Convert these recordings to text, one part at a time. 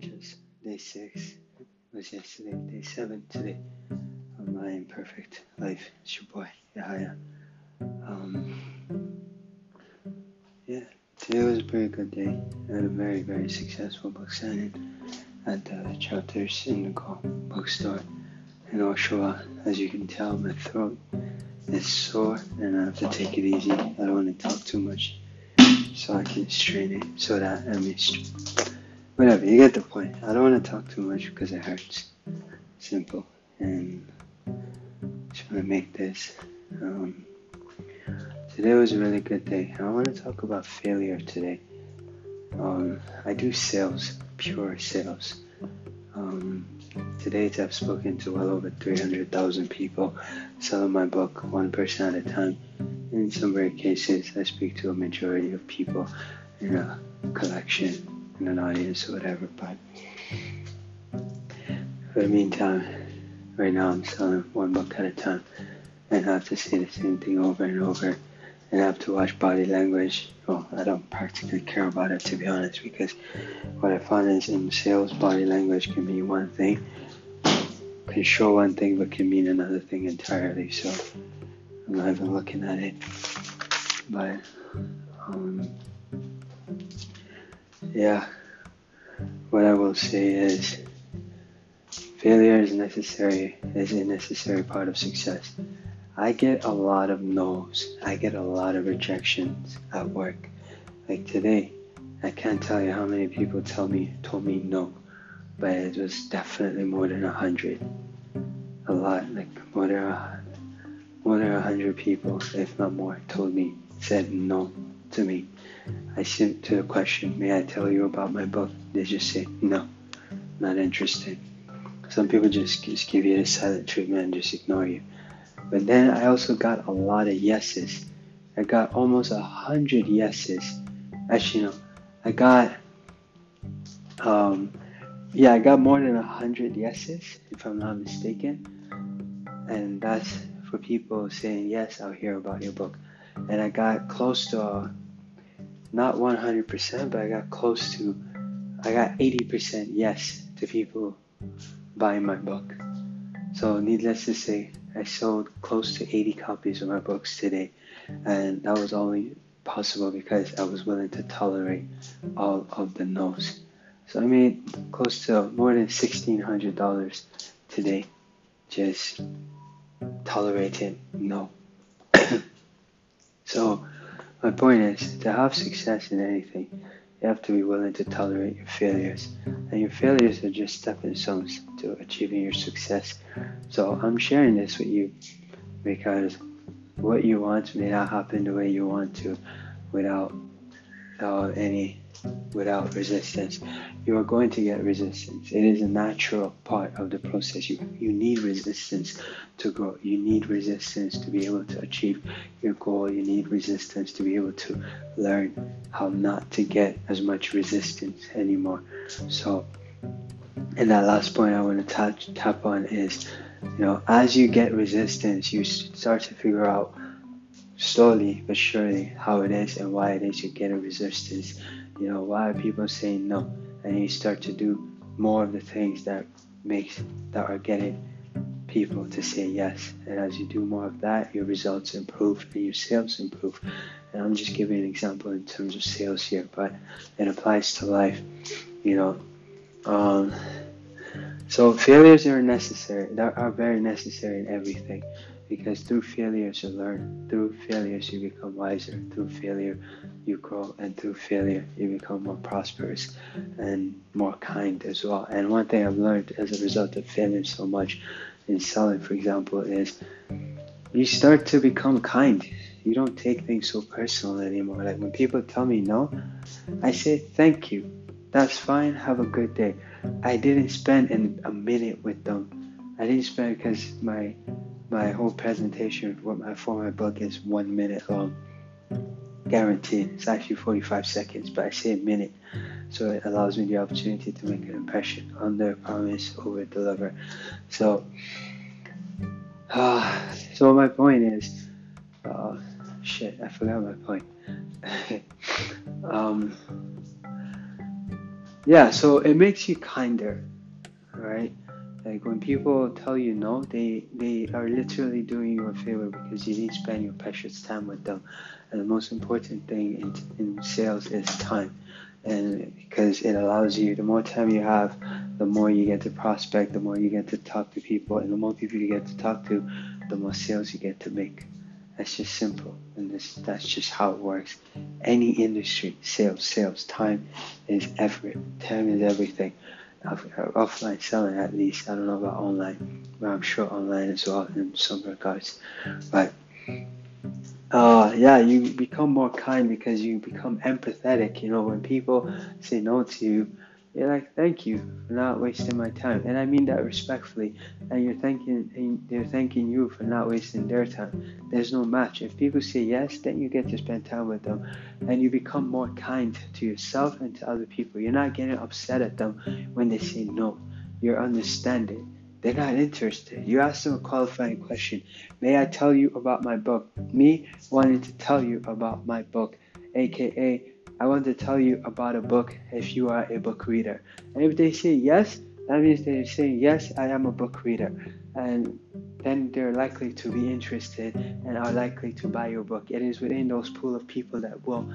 challenges. Day six was yesterday. Day seven today of my imperfect life. It's your boy Yahya. Um, yeah, today was a very good day. I had a very very successful book signing at the Chapters Indigo bookstore in Oshawa. As you can tell, my throat is sore and I have to take it easy. I don't want to talk too much so I can strain it so that I mean, whatever. You get the point. I don't want to talk too much because it hurts. Simple. And just want to make this. Um, today was a really good day. I want to talk about failure today. Um, I do sales, pure sales. Um, to date, I've spoken to well over 300,000 people selling my book one person at a time. In some rare cases, I speak to a majority of people in a collection, in an audience, or whatever. But for the meantime, right now I'm selling one book at a time and I have to say the same thing over and over and I have to watch body language. Well, I don't practically care about it to be honest because what I find is in sales, body language can mean one thing, can show one thing, but can mean another thing entirely. So I'm not even looking at it. But, um, yeah, what I will say is failure is necessary, is a necessary part of success. I get a lot of no's. I get a lot of rejections at work. Like today, I can't tell you how many people tell me told me no, but it was definitely more than a hundred. A lot, like more than a, more than a hundred people, if not more, told me said no to me. I sent to the question, "May I tell you about my book?" They just say no, not interested. Some people just just give you the silent treatment and just ignore you. But then I also got a lot of yeses. I got almost a hundred yeses. Actually, no, I got, um, yeah, I got more than a hundred yeses, if I'm not mistaken. And that's for people saying, yes, I'll hear about your book. And I got close to, uh, not 100%, but I got close to, I got 80% yes to people buying my book. So, needless to say, I sold close to 80 copies of my books today, and that was only possible because I was willing to tolerate all of the no's. So I made close to more than $1,600 today just tolerating no. so my point is to have success in anything, you have to be willing to tolerate your failures. And your failures are just stepping stones to achieving your success. So I'm sharing this with you because what you want may not happen the way you want to without, without any without resistance. You are going to get resistance. It is a natural part of the process. You, you need resistance to grow. You need resistance to be able to achieve your goal. You need resistance to be able to learn how not to get as much resistance anymore. So, and that last point I want to touch, tap on is, you know, as you get resistance, you start to figure out slowly but surely how it is and why it is you're getting resistance you know, why are people saying no? And you start to do more of the things that makes that are getting people to say yes. And as you do more of that, your results improve and your sales improve. And I'm just giving an example in terms of sales here, but it applies to life. You know, um, so failures are necessary. They are very necessary in everything because through failures you learn. Through failures you become wiser. Through failure you grow. And through failure you become more prosperous and more kind as well. And one thing i've learned as a result of failing so much in selling for example is you start to become kind. You don't take things so personal anymore. Like when people tell me no i say thank you. That's fine. Have a good day. I didn't spend a minute with them. I didn't spend because my my whole presentation for my, for my book is one minute long. Guaranteed. It's actually 45 seconds, but I say a minute. So it allows me the opportunity to make an impression under promise, over deliver. So, uh, so my point is, uh, shit, I forgot my point. um, yeah, so it makes you kinder, right? Like when people tell you no, they they are literally doing you a favor because you didn't spend your precious time with them. And the most important thing in, in sales is time, and because it allows you, the more time you have, the more you get to prospect, the more you get to talk to people, and the more people you get to talk to, the more sales you get to make. That's just simple, and this, that's just how it works. Any industry, sales, sales, time is everything. Time is everything. Off, offline selling, at least. I don't know about online, but I'm sure online as well in some regards. But uh, yeah, you become more kind because you become empathetic. You know, when people say no to you, you're like, thank you for not wasting my time, and I mean that respectfully. And you're thanking, and they're thanking you for not wasting their time. There's no match. If people say yes, then you get to spend time with them, and you become more kind to yourself and to other people. You're not getting upset at them when they say no. You're understanding. They're not interested. You ask them a qualifying question. May I tell you about my book? Me wanting to tell you about my book, aka I want to tell you about a book if you are a book reader. And if they say yes, that means they're saying, Yes, I am a book reader. And then they're likely to be interested and are likely to buy your book. It is within those pool of people that will,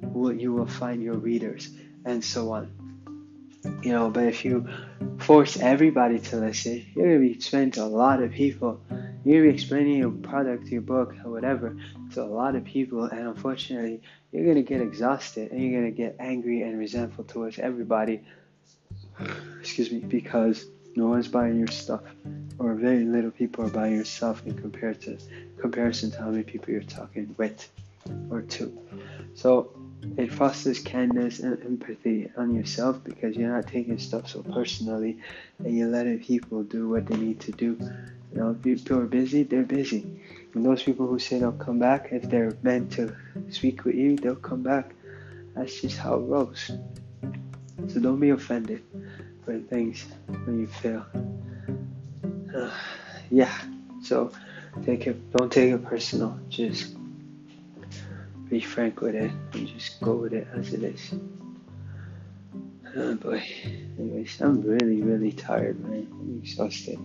will you will find your readers and so on. You know, but if you force everybody to listen, you're gonna be to a lot of people. You're gonna explaining your product, your book, or whatever to a lot of people, and unfortunately, you're to get exhausted and you're to get angry and resentful towards everybody. Excuse me, because no one's buying your stuff, or very little people are buying your stuff in compared to comparison to how many people you're talking with or to. So it fosters kindness and empathy on yourself because you're not taking stuff so personally and you're letting people do what they need to do. You know, if people are busy, they're busy. And those people who say they'll come back, if they're meant to speak with you, they'll come back. That's just how it goes. So don't be offended when things when you fail. Uh, yeah. So take it. Don't take it personal. Just be frank with it and just go with it as it is. Oh boy. Anyways, I'm really, really tired, man. I'm exhausted.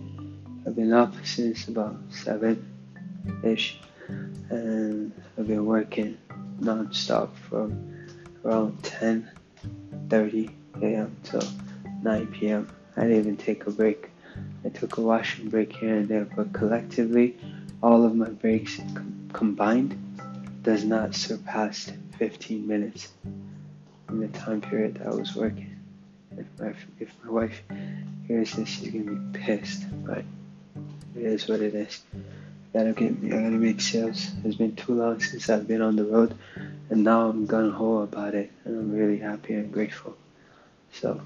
I've been up since about seven ish, and I've been working non-stop from around 10 30 a.m. till 9 p.m. I didn't even take a break. I took a washing break here and there, but collectively, all of my breaks com- combined does not surpass 15 minutes in the time period that I was working. If my, if my wife hears this, she's gonna be pissed, but it is what it is gotta get I gotta make sales. It's been too long since I've been on the road and now I'm gun ho about it and I'm really happy and grateful. So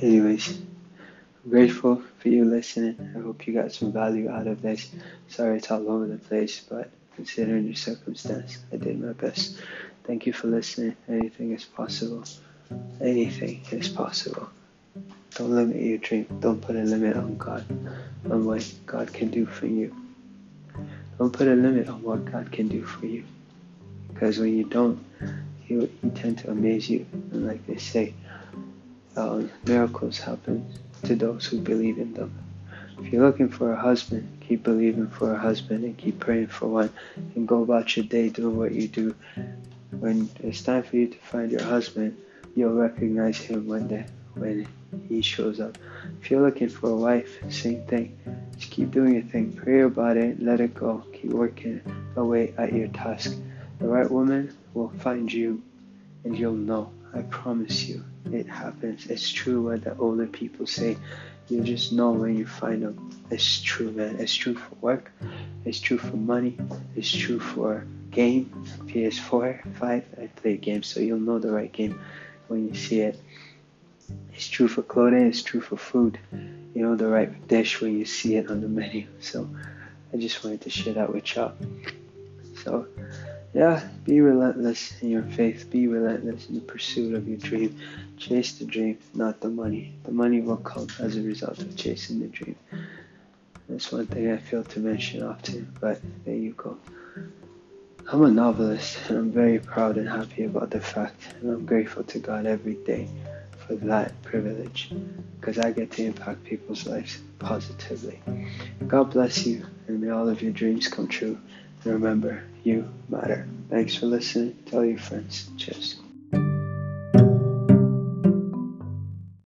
anyways, I'm grateful for you listening. I hope you got some value out of this. Sorry it's all over the place, but considering your circumstance, I did my best. Thank you for listening. Anything is possible. Anything is possible. Don't limit your dream. Don't put a limit on God, on what God can do for you. Don't put a limit on what God can do for you. Because when you don't, He, he tend to amaze you. And like they say, um, miracles happen to those who believe in them. If you're looking for a husband, keep believing for a husband and keep praying for one and go about your day doing what you do. When it's time for you to find your husband, you'll recognize him one the, when he shows up. If you're looking for a wife, same thing. Just keep doing your thing. Pray about it. Let it go. Keep working away at your task. The right woman will find you and you'll know. I promise you. It happens. It's true what the older people say. You just know when you find them. It's true, man. It's true for work. It's true for money. It's true for game. PS4, 5. I play games, so you'll know the right game when you see it. It's true for clothing, it's true for food. You know the right dish when you see it on the menu. So I just wanted to share that with y'all. So yeah, be relentless in your faith. Be relentless in the pursuit of your dream. Chase the dream, not the money. The money will come as a result of chasing the dream. That's one thing I failed to mention often, but there you go. I'm a novelist, and I'm very proud and happy about the fact, and I'm grateful to God every day for that privilege because I get to impact people's lives positively. God bless you and may all of your dreams come true. And remember, you matter. Thanks for listening. Tell your friends. Cheers.